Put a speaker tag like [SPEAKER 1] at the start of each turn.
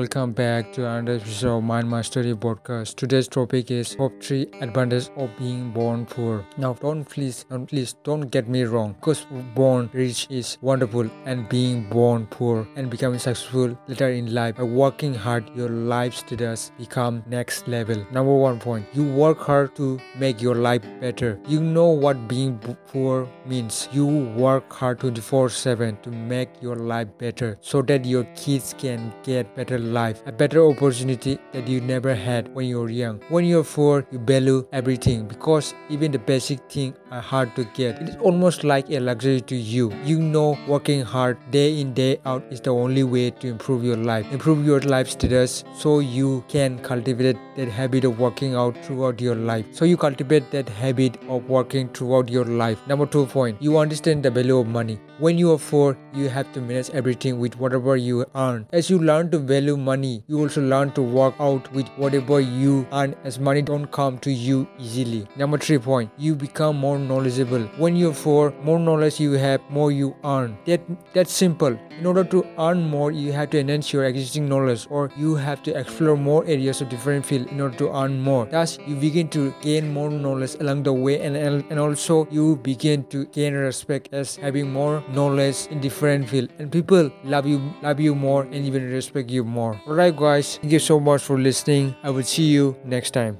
[SPEAKER 1] welcome back to another episode of Mind Mastery podcast. Today's topic is top three advantages of being born poor. Now, don't please, don't please, don't get me wrong. Because born rich is wonderful, and being born poor and becoming successful later in life by working hard, your life status become next level. Number one point: you work hard to make your life better. You know what being poor means. You work hard 24/7 to make your life better, so that your kids can get better life, a better opportunity that you never had when you were young. When you're poor, you value everything because even the basic things are hard to get. It is almost like a luxury to you. You know working hard day in day out is the only way to improve your life, improve your life status so you can cultivate that habit of working out throughout your life. So you cultivate that habit of working throughout your life. Number two point, you understand the value of money. When you are poor, you have to manage everything with whatever you earn. As you learn to value money, you also learn to work out with whatever you earn as money don't come to you easily. Number three point, you become more knowledgeable. When you're poor, more knowledge you have, more you earn. That that's simple. In order to earn more, you have to enhance your existing knowledge or you have to explore more areas of different field in order to earn more. Thus, you begin to gain more knowledge along the way and, and also you begin to gain respect as having more knowledge in different field and people love you love you more and even respect you more. Alright guys, thank you so much for listening. I will see you next time.